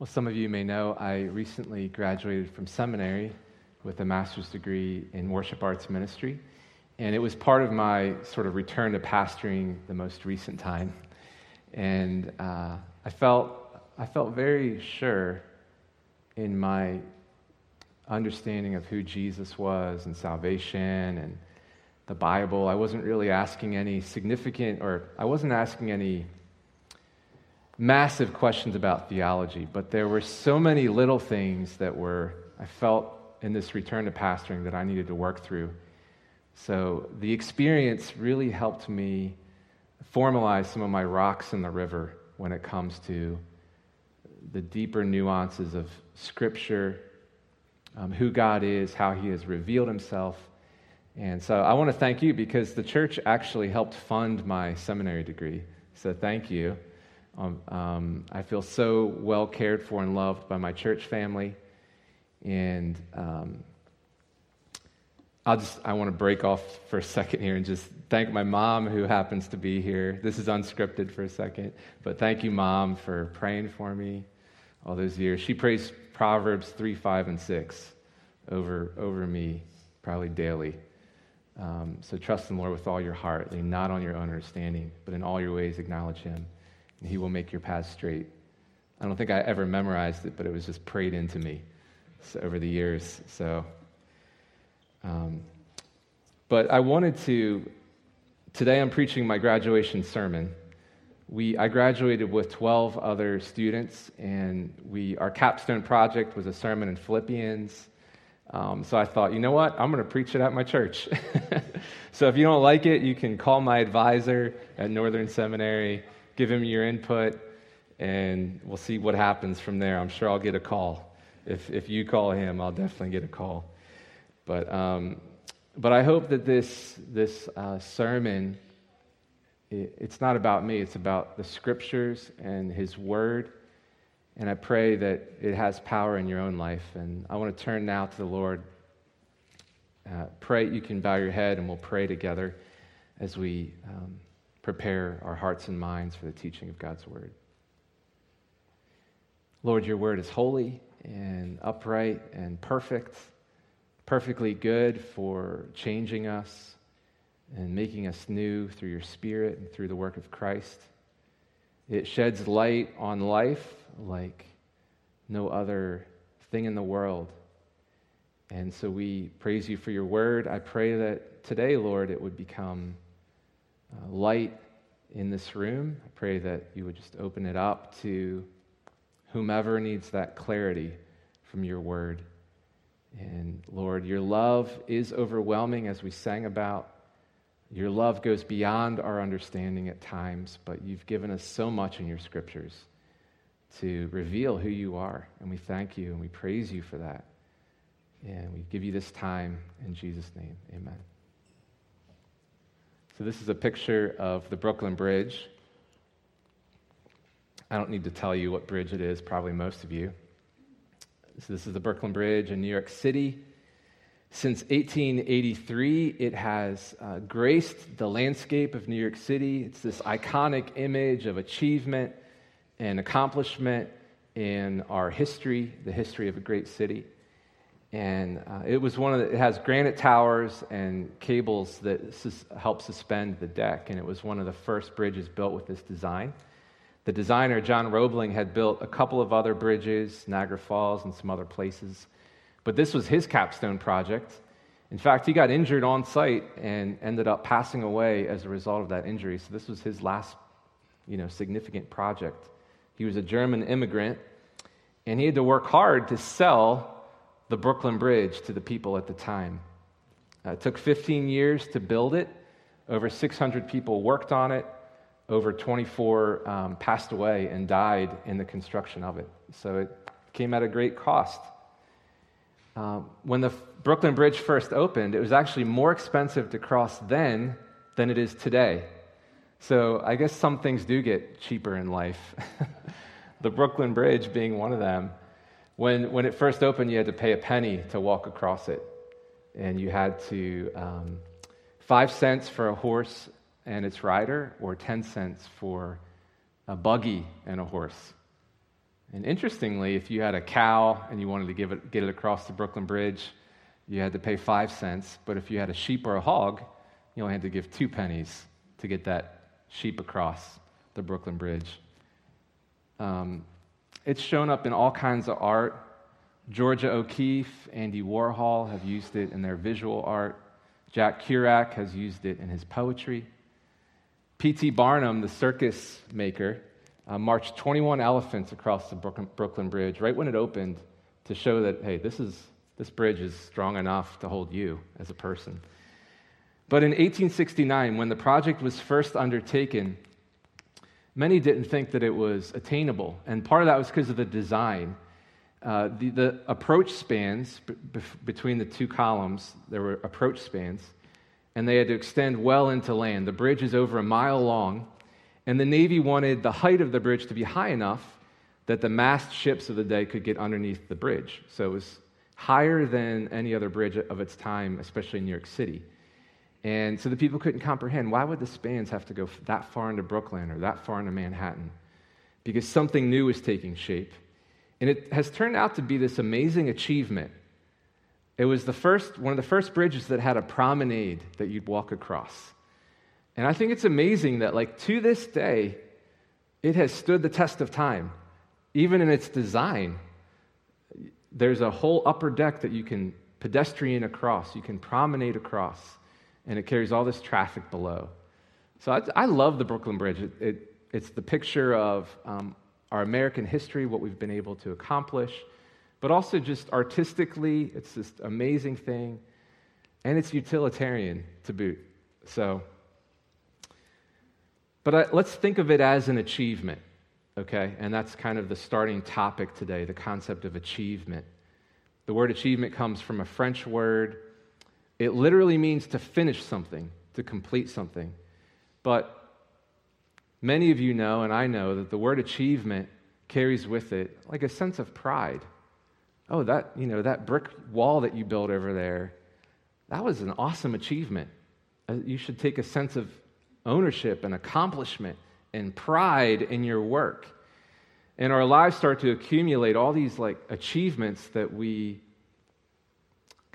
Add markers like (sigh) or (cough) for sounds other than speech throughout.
Well, some of you may know I recently graduated from seminary with a master's degree in worship arts ministry. And it was part of my sort of return to pastoring the most recent time. And uh, I, felt, I felt very sure in my understanding of who Jesus was and salvation and the Bible. I wasn't really asking any significant, or I wasn't asking any massive questions about theology, but there were so many little things that were, I felt in this return to pastoring that I needed to work through. So the experience really helped me formalize some of my rocks in the river when it comes to the deeper nuances of Scripture, um, who God is, how He has revealed Himself. And so I want to thank you because the church actually helped fund my seminary degree. So thank you. Um, um, I feel so well cared for and loved by my church family. And um, I'll just, I want to break off for a second here and just thank my mom who happens to be here. This is unscripted for a second, but thank you, mom, for praying for me all those years. She prays Proverbs 3, 5, and 6 over, over me probably daily. Um, so trust the Lord with all your heart, and not on your own understanding, but in all your ways acknowledge Him He will make your path straight. I don't think I ever memorized it, but it was just prayed into me so, over the years. So, um, but I wanted to. Today, I'm preaching my graduation sermon. We, I graduated with 12 other students, and we, our capstone project was a sermon in Philippians. Um, so I thought, you know what? I'm going to preach it at my church. (laughs) so if you don't like it, you can call my advisor at Northern Seminary give him your input, and we'll see what happens from there. I'm sure I'll get a call. If, if you call him, I'll definitely get a call. But, um, but I hope that this, this uh, sermon, it, it's not about me, it's about the scriptures and his word. And I pray that it has power in your own life. And I want to turn now to the Lord. Uh, pray, you can bow your head and we'll pray together as we um, prepare our hearts and minds for the teaching of God's word. Lord, your word is holy and upright and perfect, perfectly good for changing us and making us new through your spirit and through the work of Christ. It sheds light on life like no other thing in the world. And so we praise you for your word. I pray that today, Lord, it would become uh, light in this room. I pray that you would just open it up to whomever needs that clarity from your word. And Lord, your love is overwhelming as we sang about. Your love goes beyond our understanding at times, but you've given us so much in your scriptures to reveal who you are. And we thank you and we praise you for that. And we give you this time in Jesus' name. Amen. So, this is a picture of the Brooklyn Bridge. I don't need to tell you what bridge it is, probably most of you. So, this is the Brooklyn Bridge in New York City. Since 1883, it has uh, graced the landscape of New York City. It's this iconic image of achievement and accomplishment in our history, the history of a great city. And uh, it was one of the, it has granite towers and cables that sus- help suspend the deck. And it was one of the first bridges built with this design. The designer, John Roebling, had built a couple of other bridges, Niagara Falls and some other places. But this was his capstone project. In fact, he got injured on site and ended up passing away as a result of that injury. So this was his last, you know, significant project. He was a German immigrant, and he had to work hard to sell the Brooklyn Bridge to the people at the time. Uh, it took 15 years to build it. Over 600 people worked on it. Over 24 um, passed away and died in the construction of it. So it came at a great cost. Um, when the Brooklyn Bridge first opened, it was actually more expensive to cross then than it is today. So I guess some things do get cheaper in life. (laughs) the Brooklyn Bridge being one of them. When, when it first opened, you had to pay a penny to walk across it. And you had to, um, five cents for a horse and its rider, or 10 cents for a buggy and a horse. And interestingly, if you had a cow and you wanted to give it, get it across the Brooklyn Bridge, you had to pay five cents. But if you had a sheep or a hog, you only had to give two pennies to get that sheep across the Brooklyn Bridge. Um, it's shown up in all kinds of art. Georgia O'Keeffe, Andy Warhol have used it in their visual art. Jack Kerouac has used it in his poetry. P.T. Barnum, the circus maker, uh, marched 21 elephants across the Brooklyn, Brooklyn Bridge right when it opened to show that, hey, this, is, this bridge is strong enough to hold you as a person. But in 1869, when the project was first undertaken, many didn't think that it was attainable. And part of that was because of the design. Uh, the, the, approach spans between the two columns, there were approach spans, and they had to extend well into land. The bridge is over a mile long, and the Navy wanted the height of the bridge to be high enough that the mast ships of the day could get underneath the bridge. So it was higher than any other bridge of its time, especially in New York City. And so the people couldn't comprehend why would the spans have to go that far into Brooklyn or that far into Manhattan? Because something new was taking shape. And it has turned out to be this amazing achievement. It was the first, one of the first bridges that had a promenade that you'd walk across. And I think it's amazing that, like, to this day, it has stood the test of time. Even in its design, there's a whole upper deck that you can pedestrian across, you can promenade across and it carries all this traffic below. So I, I love the Brooklyn Bridge. It, it, it's the picture of um, our American history, what we've been able to accomplish, but also just artistically, it's this amazing thing, and it's utilitarian to boot. So, but I, let's think of it as an achievement, okay? And that's kind of the starting topic today the concept of achievement. The word achievement comes from a French word it literally means to finish something, to complete something. But many of you know, and I know, that the word achievement carries with it like a sense of pride. Oh, that, you know, that brick wall that you built over there, that was an awesome achievement. Uh, you should take a sense of ownership and accomplishment and pride in your work. And our lives start to accumulate all these like achievements that we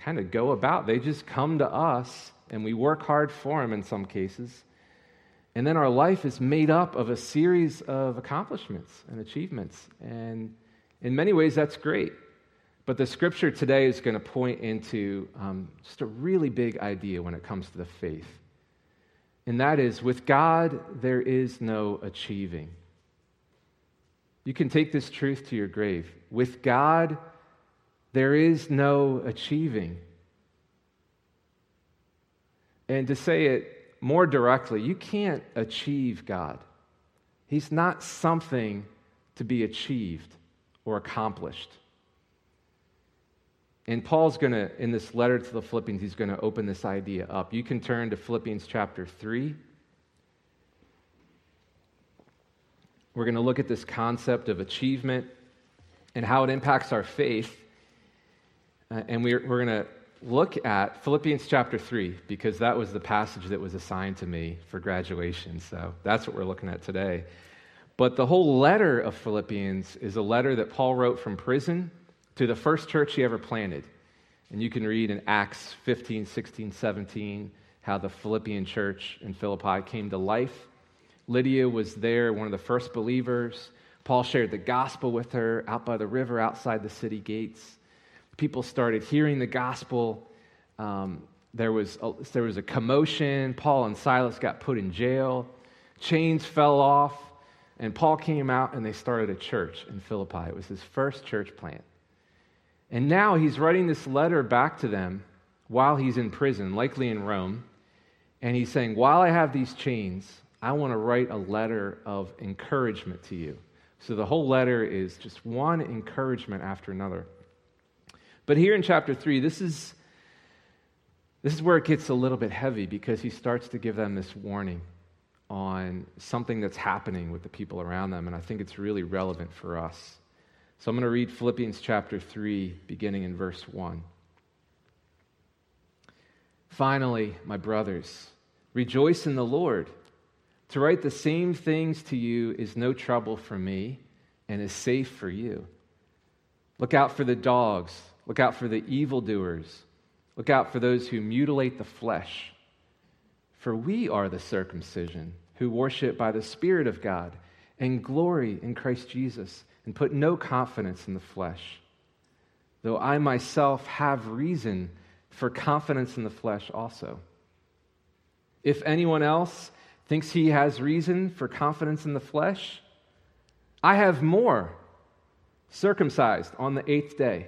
kind of go about. They just come to us, and we work hard for them in some cases. And then our life is made up of a series of accomplishments and achievements. And in many ways, that's great. But the scripture today is going to point into um, just a really big idea when it comes to the faith. And that is with God, there is no achieving. You can take this truth to your grave. With God, there is no achieving. And to say it more directly, you can't achieve God. He's not something to be achieved or accomplished. And Paul's going to, in this letter to the Philippians, he's going to open this idea up. You can turn to Philippians chapter 3. We're going to look at this concept of achievement and how it impacts our faith. Uh, and we're, we're going to look at Philippians chapter 3 because that was the passage that was assigned to me for graduation. So that's what we're looking at today. But the whole letter of Philippians is a letter that Paul wrote from prison to the first church he ever planted. And you can read in Acts 15, 16, 17 how the Philippian church in Philippi came to life. Lydia was there, one of the first believers. Paul shared the gospel with her out by the river outside the city gates people started hearing the gospel. Um, there, was a, there was a commotion. Paul and Silas got put in jail. Chains fell off. And Paul came out and they started a church in Philippi. It was his first church plant. And now he's writing this letter back to them while he's in prison, likely in Rome. And he's saying, While I have these chains, I want to write a letter of encouragement to you. So the whole letter is just one encouragement after another. But here in chapter 3, this is, this is where it gets a little bit heavy because he starts to give them this warning on something that's happening with the people around them, and I think it's really relevant for us. So I'm going to read Philippians chapter 3, beginning in verse 1. Finally, my brothers, rejoice in the Lord. To write the same things to you is no trouble for me, and is safe for you. Look out for the dogs. Look out for the evildoers. Look out for those who mutilate the flesh. For we are the circumcision who worship by the Spirit of God and glory in Christ Jesus and put no confidence in the flesh. Though I myself have reason for confidence in the flesh also. If anyone else thinks he has reason for confidence in the flesh, I have more. Circumcised on the eighth day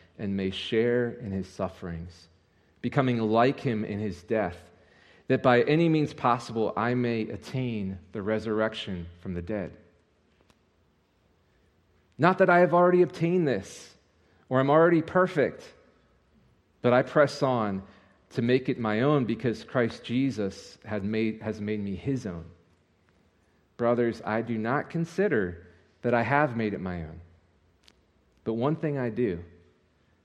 and may share in his sufferings, becoming like him in his death, that by any means possible I may attain the resurrection from the dead. Not that I have already obtained this or I'm already perfect, but I press on to make it my own because Christ Jesus made, has made me his own. Brothers, I do not consider that I have made it my own. But one thing I do,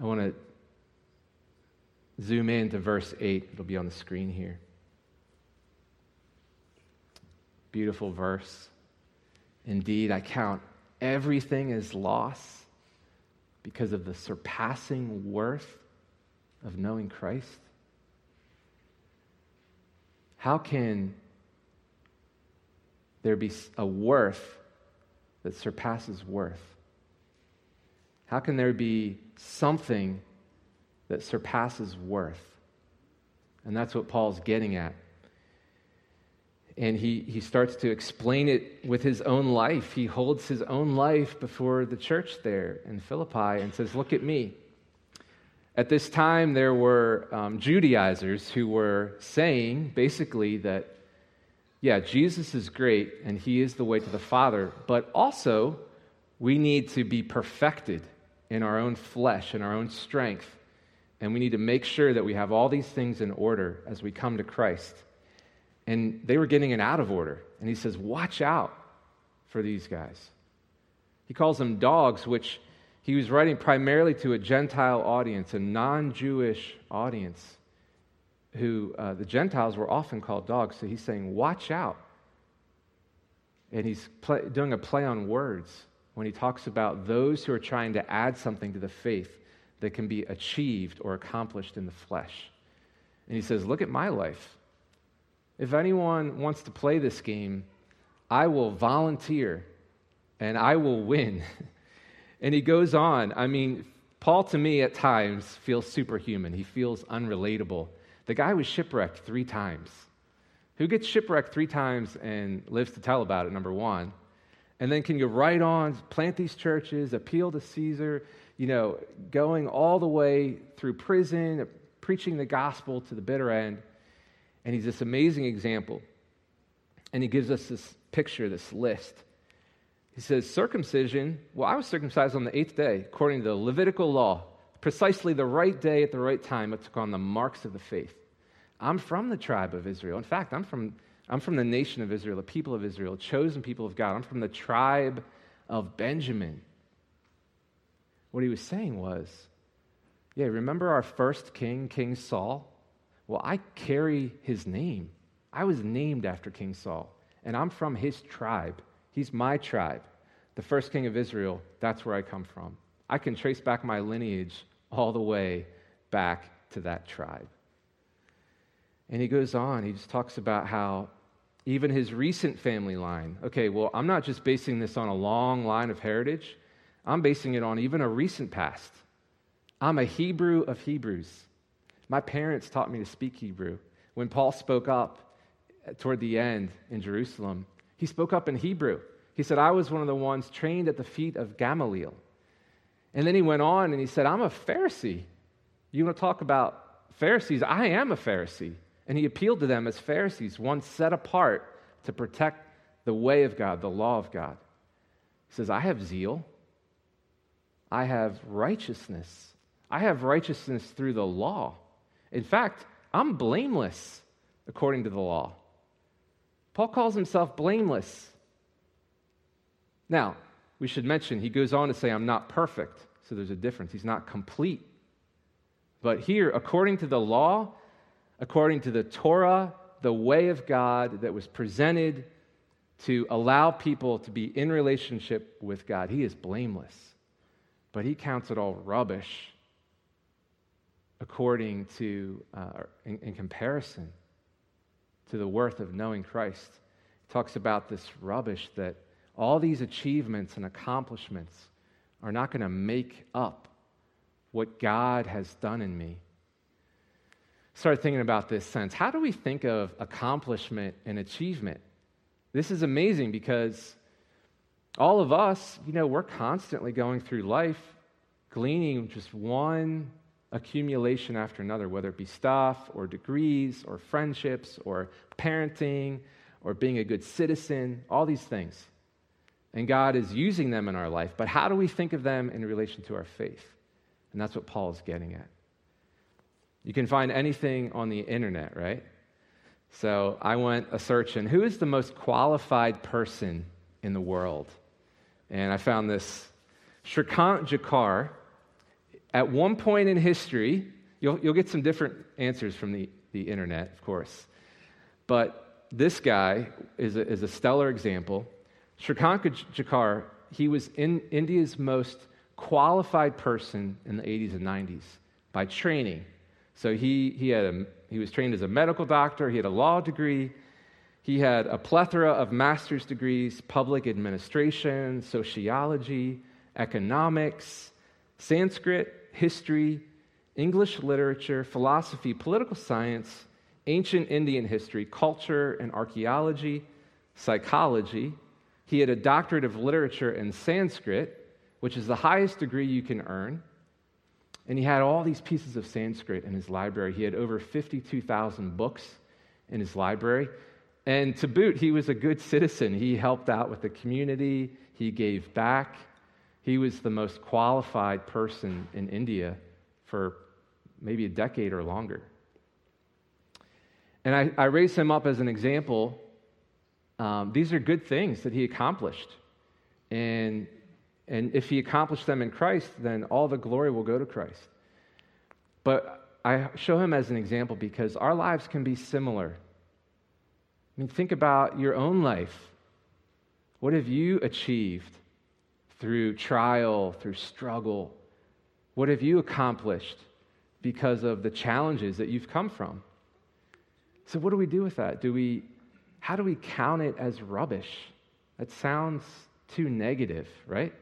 I want to zoom in to verse 8. It'll be on the screen here. Beautiful verse. Indeed, I count everything as loss because of the surpassing worth of knowing Christ? How can there be a worth that surpasses worth? How can there be something that surpasses worth? And that's what Paul's getting at. And he, he starts to explain it with his own life. He holds his own life before the church there in Philippi and says, Look at me. At this time, there were um, Judaizers who were saying basically that, yeah, Jesus is great and he is the way to the Father, but also we need to be perfected in our own flesh, in our own strength. And we need to make sure that we have all these things in order as we come to Christ. And they were getting it out of order. And he says, Watch out for these guys. He calls them dogs, which he was writing primarily to a Gentile audience, a non Jewish audience, who uh, the Gentiles were often called dogs. So he's saying, Watch out. And he's play, doing a play on words when he talks about those who are trying to add something to the faith that can be achieved or accomplished in the flesh. And he says, Look at my life. If anyone wants to play this game, I will volunteer and I will win. (laughs) And he goes on. I mean, Paul to me at times feels superhuman. He feels unrelatable. The guy was shipwrecked three times. Who gets shipwrecked three times and lives to tell about it, number one? And then can you write on, plant these churches, appeal to Caesar, you know, going all the way through prison, preaching the gospel to the bitter end. And he's this amazing example. And he gives us this picture, this list. He says, circumcision, well, I was circumcised on the eighth day, according to the Levitical law, precisely the right day at the right time. It took on the marks of the faith. I'm from the tribe of Israel. In fact, I'm from I'm from the nation of Israel, the people of Israel, chosen people of God. I'm from the tribe of Benjamin. What he was saying was, yeah, remember our first king, King Saul? Well, I carry his name. I was named after King Saul, and I'm from his tribe. He's my tribe. The first king of Israel, that's where I come from. I can trace back my lineage all the way back to that tribe. And he goes on, he just talks about how even his recent family line, okay, well, I'm not just basing this on a long line of heritage, I'm basing it on even a recent past. I'm a Hebrew of Hebrews. My parents taught me to speak Hebrew. When Paul spoke up toward the end in Jerusalem, he spoke up in Hebrew. He said, I was one of the ones trained at the feet of Gamaliel. And then he went on and he said, I'm a Pharisee. You want to talk about Pharisees? I am a Pharisee. And he appealed to them as Pharisees, one set apart to protect the way of God, the law of God. He says, I have zeal. I have righteousness. I have righteousness through the law. In fact, I'm blameless according to the law. Paul calls himself blameless. Now, we should mention, he goes on to say, I'm not perfect. So there's a difference. He's not complete. But here, according to the law, according to the Torah, the way of God that was presented to allow people to be in relationship with God, he is blameless. But he counts it all rubbish according to, uh, in, in comparison to the worth of knowing Christ. He talks about this rubbish that all these achievements and accomplishments are not going to make up what God has done in me. Start thinking about this sense. How do we think of accomplishment and achievement? This is amazing because all of us, you know, we're constantly going through life gleaning just one accumulation after another, whether it be stuff or degrees or friendships or parenting or being a good citizen, all these things. And God is using them in our life, but how do we think of them in relation to our faith? And that's what Paul is getting at. You can find anything on the internet, right? So I went a search and who is the most qualified person in the world? And I found this Shrikant Jichkar. At one point in history, you'll, you'll get some different answers from the, the internet, of course. But this guy is a, is a stellar example. Shrikant Jichkar, he was in India's most qualified person in the 80s and 90s by training. So he, he, had a, he was trained as a medical doctor, he had a law degree, he had a plethora of master's degrees public administration, sociology, economics, Sanskrit, history, English literature, philosophy, political science, ancient Indian history, culture and archaeology, psychology. He had a doctorate of literature in Sanskrit, which is the highest degree you can earn. And he had all these pieces of Sanskrit in his library. He had over 52,000 books in his library. And to boot, he was a good citizen. He helped out with the community, he gave back. He was the most qualified person in India for maybe a decade or longer. And I, I raise him up as an example. Um, these are good things that he accomplished. And and if he accomplished them in Christ, then all the glory will go to Christ. But I show him as an example because our lives can be similar. I mean, think about your own life. What have you achieved through trial, through struggle? What have you accomplished because of the challenges that you've come from? So, what do we do with that? Do we, how do we count it as rubbish? That sounds too negative, right?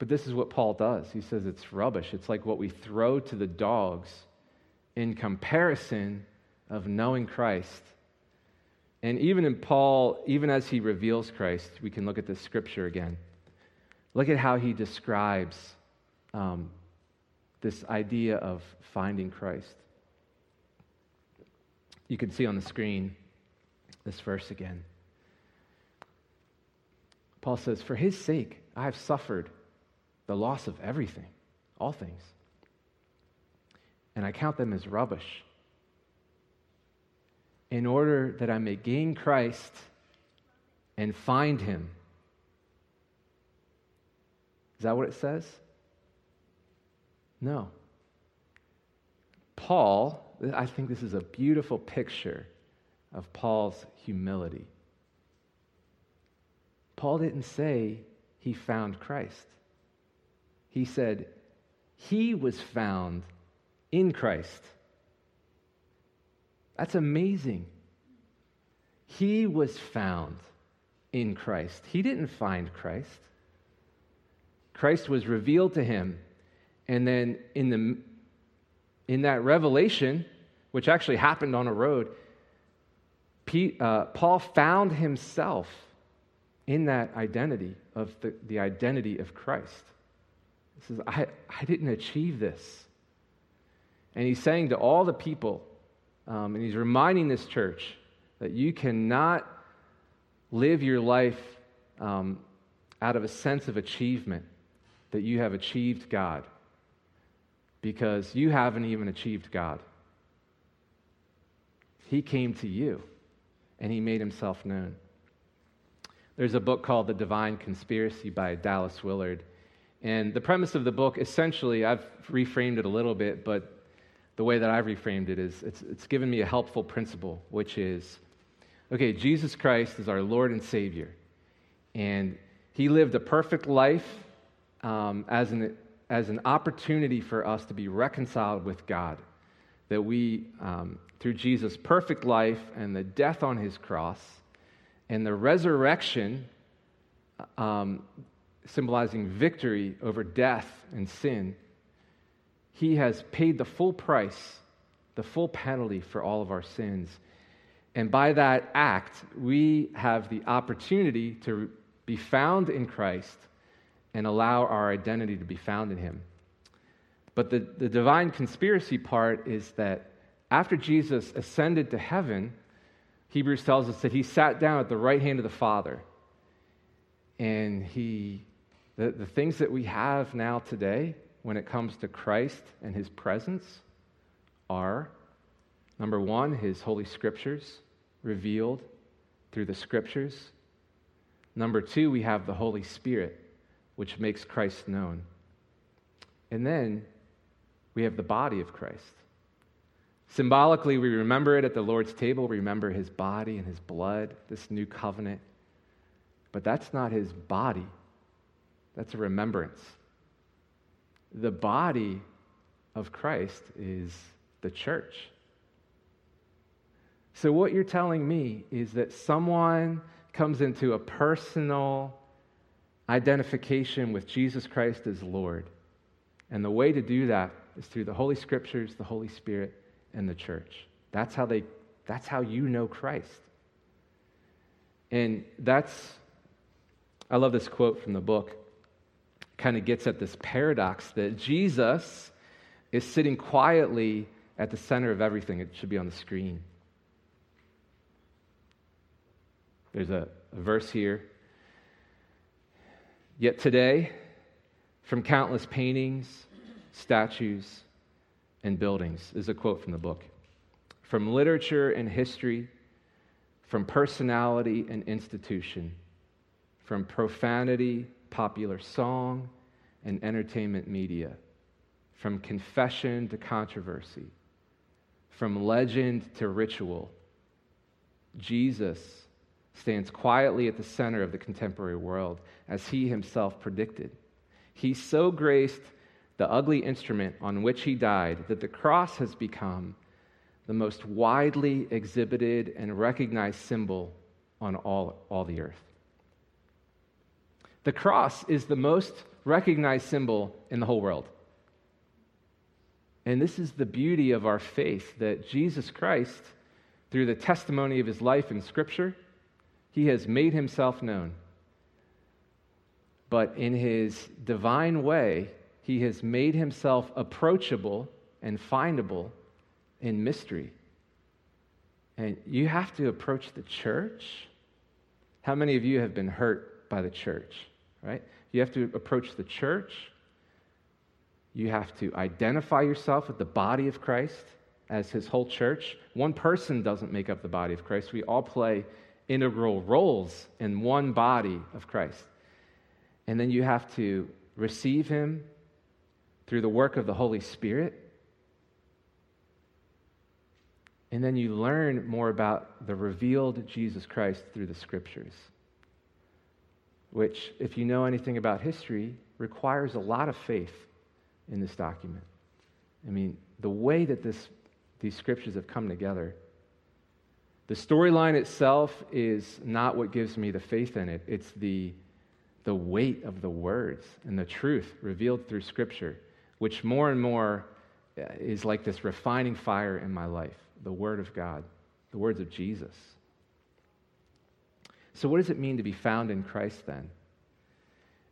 But this is what Paul does. He says it's rubbish. It's like what we throw to the dogs in comparison of knowing Christ. And even in Paul, even as he reveals Christ, we can look at this scripture again. Look at how he describes um, this idea of finding Christ. You can see on the screen this verse again. Paul says, For his sake, I have suffered the loss of everything, all things. And I count them as rubbish. in order that I may gain Christ and find him. Is that what it says? No. Paul, I think this is a beautiful picture of Paul's humility. Paul didn't say he found Christ. He said he was found in Christ. That's amazing. He was found in Christ. He didn't find Christ. Christ was revealed to him. And then in, the, in that revelation, which actually happened on a road, Pete, uh, Paul found himself in that identity of the, the identity of Christ. He says, I, I didn't achieve this. And he's saying to all the people, um, and he's reminding this church that you cannot live your life um, out of a sense of achievement, that you have achieved God, because you haven't even achieved God. He came to you and he made himself known. There's a book called The Divine Conspiracy by Dallas Willard. And the premise of the book, essentially, I've reframed it a little bit, but the way that I've reframed it is it's, it's given me a helpful principle, which is okay, Jesus Christ is our Lord and Savior. And he lived a perfect life um, as, an, as an opportunity for us to be reconciled with God. That we, um, through Jesus' perfect life and the death on his cross and the resurrection, um, symbolizing victory over death and sin, he has paid the full price, the full penalty for all of our sins. And by that act, we have the opportunity to be found in Christ and allow our identity to be found in Him. But the, the divine conspiracy part is that after Jesus ascended to heaven, Hebrews tells us that He sat down at the right hand of the Father. And He, the, the things that we have now today when it comes to Christ and His presence are Number one, his Holy Scriptures revealed through the Scriptures. Number two, we have the Holy Spirit, which makes Christ known. And then we have the body of Christ. Symbolically, we remember it at the Lord's table, remember his body and his blood, this new covenant. But that's not his body, that's a remembrance. The body of Christ is the church. So, what you're telling me is that someone comes into a personal identification with Jesus Christ as Lord. And the way to do that is through the Holy Scriptures, the Holy Spirit, and the church. That's how, they, that's how you know Christ. And that's, I love this quote from the book. Kind of gets at this paradox that Jesus is sitting quietly at the center of everything. It should be on the screen. There's a, a verse here. Yet today, from countless paintings, statues, and buildings, is a quote from the book. From literature and history, from personality and institution, from profanity, popular song, and entertainment media, from confession to controversy, from legend to ritual, Jesus stands quietly at the center of the contemporary world, as he himself predicted. He so graced the ugly instrument on which he died that the cross has become the most widely exhibited and recognized symbol on all, all the earth. The cross is the most recognized symbol in the whole world. And this is the beauty of our faith that Jesus Christ, through the testimony of his life in Scripture, he has made himself known. But in his divine way, he has made himself approachable and findable in mystery. And you have to approach the church. How many of you have been hurt by the church, right? You have to approach the church. You have to identify yourself with the body of Christ. as his whole church. One person doesn't make up the body of Christ. We all play integral roles in one body of Christ. And then you have to receive him through the work of the Holy Spirit. And then you learn more about the revealed Jesus Christ through the scriptures, which, if you know anything about history, requires a lot of faith in this document. I mean, the way that this, these scriptures have come together. The storyline itself is not what gives me the faith in it, it's the, the weight of the words and the truth revealed through Scripture, which more and more uh, is like this refining fire in my life the Word of God, the words of Jesus. So, what does it mean to be found in Christ then?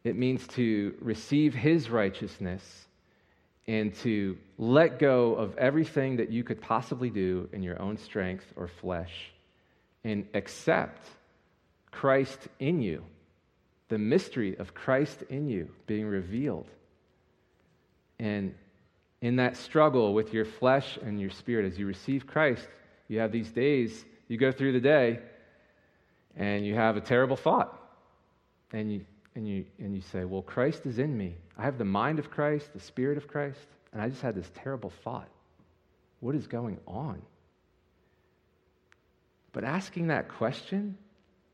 It means to receive His righteousness and to let go of everything that you could possibly do in your own strength or flesh and accept Christ in you, the mystery of Christ in you being revealed. And in that struggle with your flesh and your spirit, as you receive Christ, you have these days, you go through the day, and you have a terrible thought. And you, and, you, and you say, Well, Christ is in me. I have the mind of Christ, the spirit of Christ, and I just had this terrible thought. What is going on? But asking that question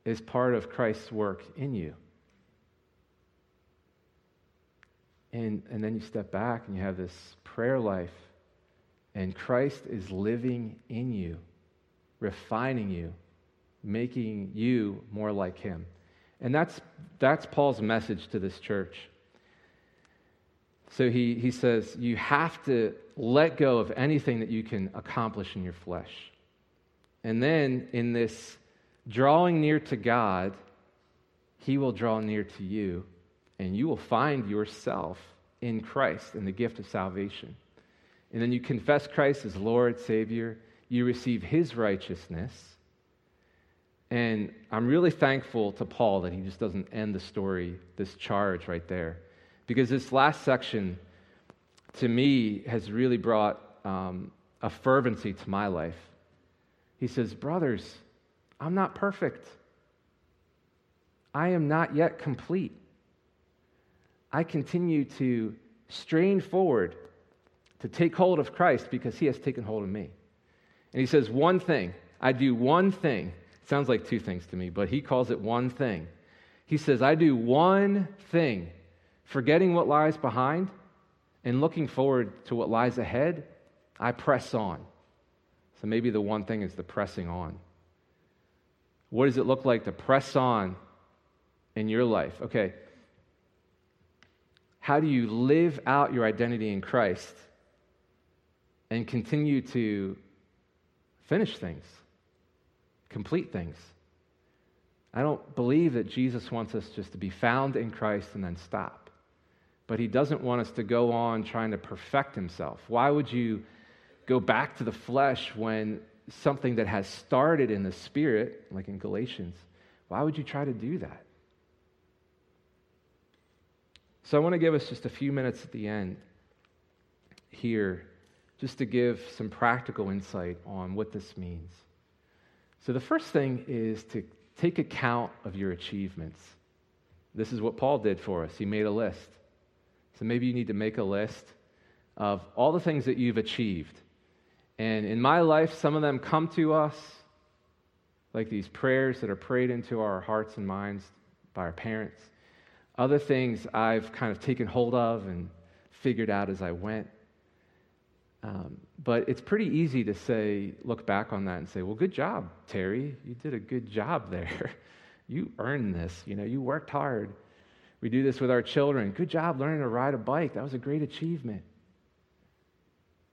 is part of Christ's work in you. And, and then you step back and you have this prayer life, and Christ is living in you, refining you, making you more like Him. And that's, that's Paul's message to this church. So he, he says, You have to let go of anything that you can accomplish in your flesh. And then in this drawing near to God, He will draw near to you and you will find yourself in Christ in the gift of salvation. And then you confess Christ as Lord, Savior, you receive His righteousness. And I'm really thankful to Paul that he just doesn't end the story, this charge right there. Because this last section, to me, has really brought um, a fervency to my life. He says, Brothers, I'm not perfect. I am not yet complete. I continue to strain forward to take hold of Christ because he has taken hold of me. And he says, One thing, I do one thing. Sounds like two things to me, but he calls it one thing. He says, I do one thing, forgetting what lies behind and looking forward to what lies ahead, I press on. So maybe the one thing is the pressing on. What does it look like to press on in your life? Okay, how do you live out your identity in Christ and continue to finish things, complete things? I don't believe that Jesus wants us just to be found in Christ and then stop. But he doesn't want us to go on trying to perfect himself. Why would you go back to the flesh when something that has started in the spirit, like in Galatians, why would you try to do that? So I want to give us just a few minutes at the end here just to give some practical insight on what this means. So the first thing is to take account of your achievements. This is what Paul did for us. He made a list. So maybe you need to make a list of all the things that you've achieved. And in my life, some of them come to us like these prayers that are prayed into our hearts and minds by our parents. Other things I've kind of taken hold of and figured out as I went. Um, but it's pretty easy to say, look back on that and say, well, good job, Terry. You did a good job (laughs) there. you earned this. You know, you worked hard. We do this with our children. Good job learning to ride a bike. That was a great achievement.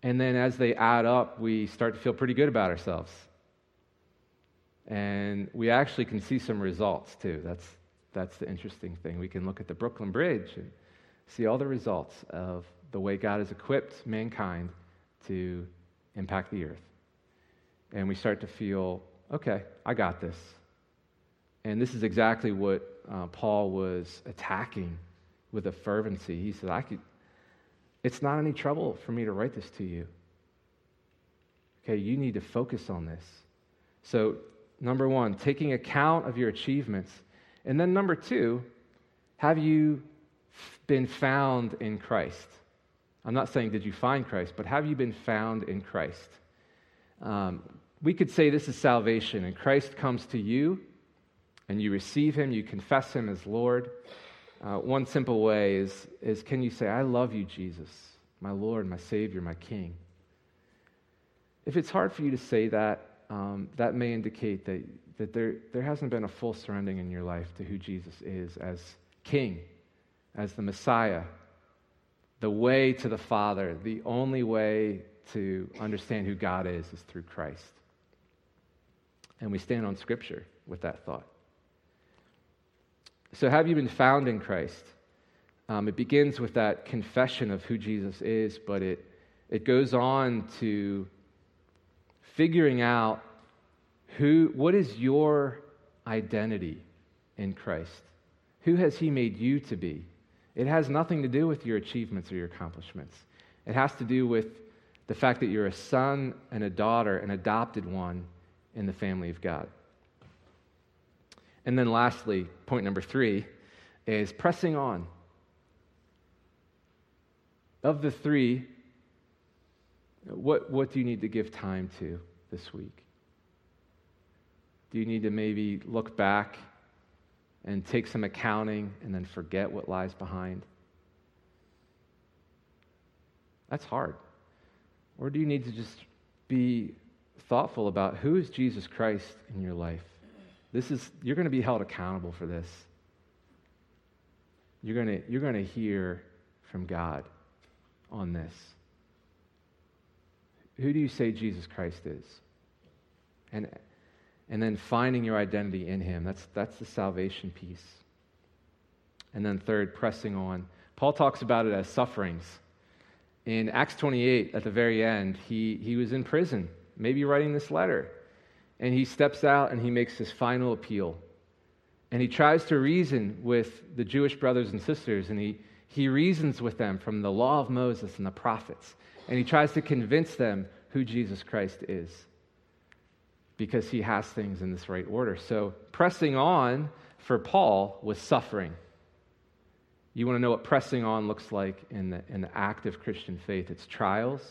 And then as they add up, we start to feel pretty good about ourselves. And we actually can see some results too. That's, that's the interesting thing. We can look at the Brooklyn Bridge and see all the results of the way God has equipped mankind to impact the earth. And we start to feel, okay, I got this. And this is exactly what uh, Paul was attacking with a fervency. He said, I could, it's not any trouble for me to write this to you. Okay, you need to focus on this. So, number one, taking account of your achievements. And then number two, have you been found in Christ? I'm not saying did you find Christ, but have you been found in Christ? Um, we could say this is salvation, and Christ comes to you, and you receive him, you confess him as Lord. Uh, one simple way is, is can you say, I love you, Jesus, my Lord, my Savior, my King? If it's hard for you to say that, um, that may indicate that, that there, there hasn't been a full surrendering in your life to who Jesus is as King, as the Messiah, the way to the Father, the only way to understand who God is is through Christ. And we stand on Scripture with that thought. So, have you been found in Christ? Um, it begins with that confession of who Jesus is, but it, it goes on to figuring out who, what is your identity in Christ? Who has He made you to be? It has nothing to do with your achievements or your accomplishments. It has to do with the fact that you're a son and a daughter, an adopted one in the family of God. And then, lastly, point number three is pressing on. Of the three, what, what do you need to give time to this week? Do you need to maybe look back and take some accounting and then forget what lies behind? That's hard. Or do you need to just be thoughtful about who is Jesus Christ in your life? This is you're going to be held accountable for this. You're going to, you're going to hear from God on this. Who do you say Jesus Christ is? And and then finding your identity in Him. That's, that's the salvation piece. And then, third, pressing on. Paul talks about it as sufferings. In Acts 28, at the very end, he, he was in prison, maybe writing this letter. And he steps out and he makes his final appeal. And he tries to reason with the Jewish brothers and sisters, and he, he reasons with them from the law of Moses and the prophets. And he tries to convince them who Jesus Christ is because he has things in this right order. So, pressing on for Paul was suffering. You want to know what pressing on looks like in the, in the active Christian faith it's trials,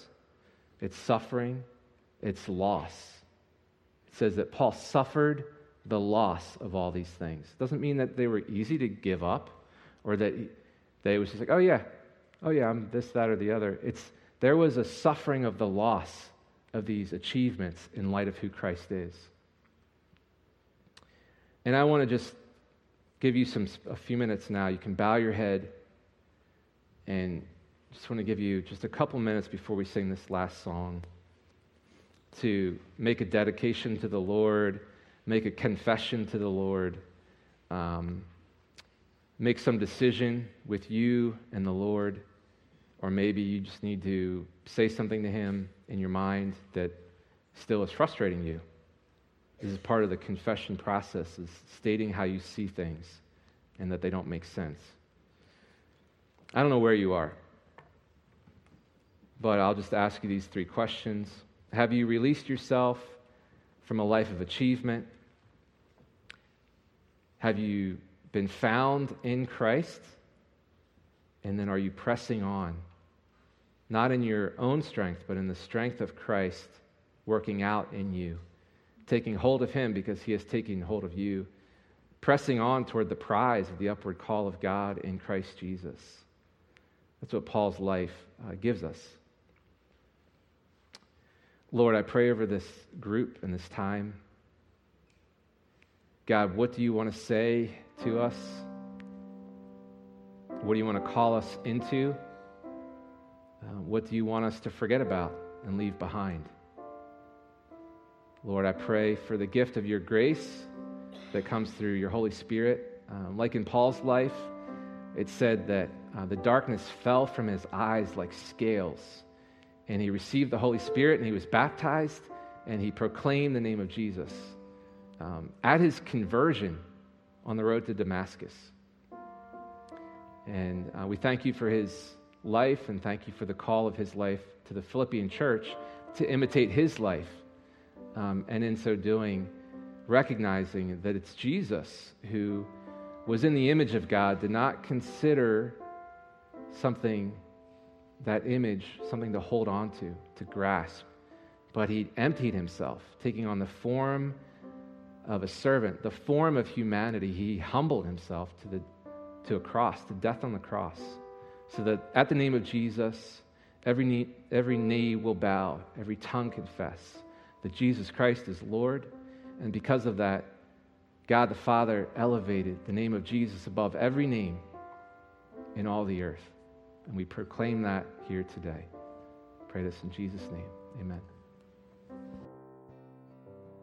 it's suffering, it's loss. It says that Paul suffered the loss of all these things. Doesn't mean that they were easy to give up or that they was just like, oh yeah, oh yeah, I'm this, that, or the other. It's there was a suffering of the loss of these achievements in light of who Christ is. And I want to just give you some a few minutes now. You can bow your head and just want to give you just a couple minutes before we sing this last song to make a dedication to the Lord, make a confession to the Lord, um, make some decision with you and the Lord, or maybe you just need to say something to Him in your mind that still is frustrating you. This is part of the confession process, is stating how you see things and that they don't make sense. I don't know where you are, but I'll just ask you these three questions. Have you released yourself from a life of achievement? Have you been found in Christ? And then are you pressing on not in your own strength, but in the strength of Christ working out in you, taking hold of Him because He has taken hold of you, pressing on toward the prize of the upward call of God in Christ Jesus. That's what Paul's life uh, gives us. Lord, I pray over this group and this time. God, what do you want to say to us? What do you want to call us into? Uh, what do you want us to forget about and leave behind? Lord, I pray for the gift of your grace that comes through your Holy Spirit. Uh, like in Paul's life, it said that uh, the darkness fell from his eyes like scales, and he received the Holy Spirit and he was baptized and he proclaimed the name of Jesus. Um, at his conversion on the road to Damascus. And uh, we thank you for his life and thank you for the call of his life to the Philippian church to imitate his life. Um, and in so doing, recognizing that it's Jesus who was in the image of God, did not consider something, that image, something to hold on to, to grasp, but he emptied himself, taking on the form of a servant, the form of humanity. He humbled himself to, the, to a cross, to death on the cross, so that at the name of Jesus, every knee, every knee will bow, every tongue confess that Jesus Christ is Lord. And because of that, God the Father elevated the name of Jesus above every name in all the earth. And we proclaim that here today. Pray this in Jesus' name. Amen.